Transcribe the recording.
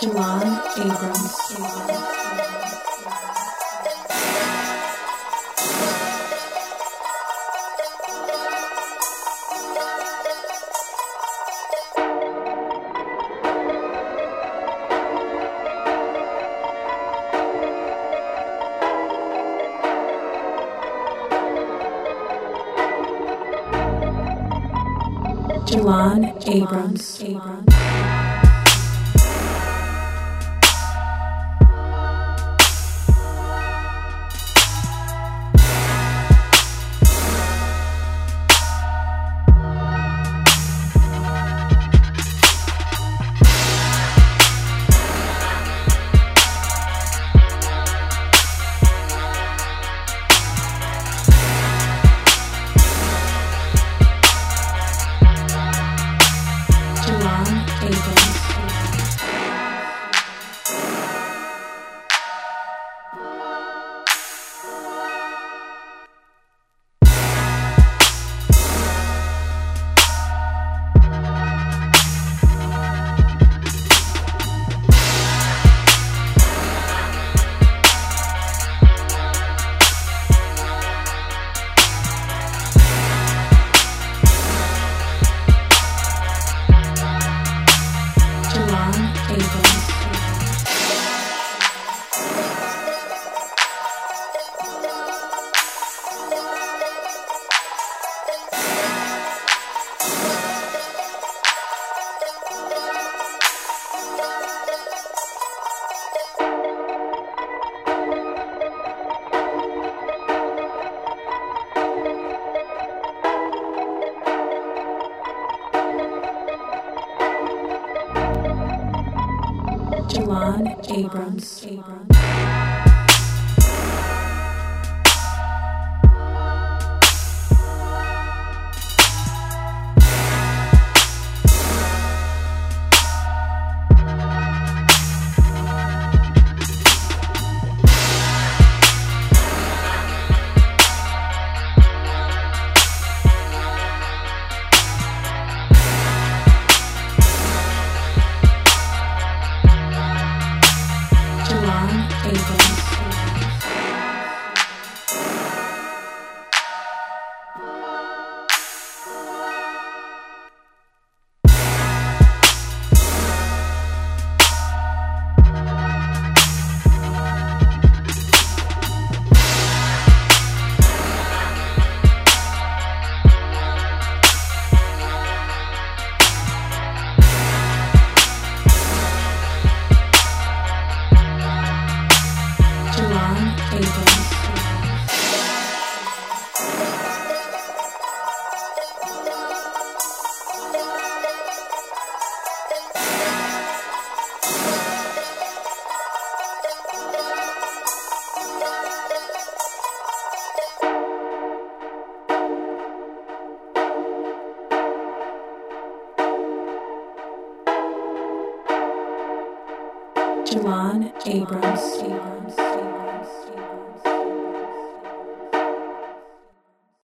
Jalon Abrams. Jalon Abrams. Jalon Shalon Abrams. Abrams. Jalon Abrams. Jalon Abrams.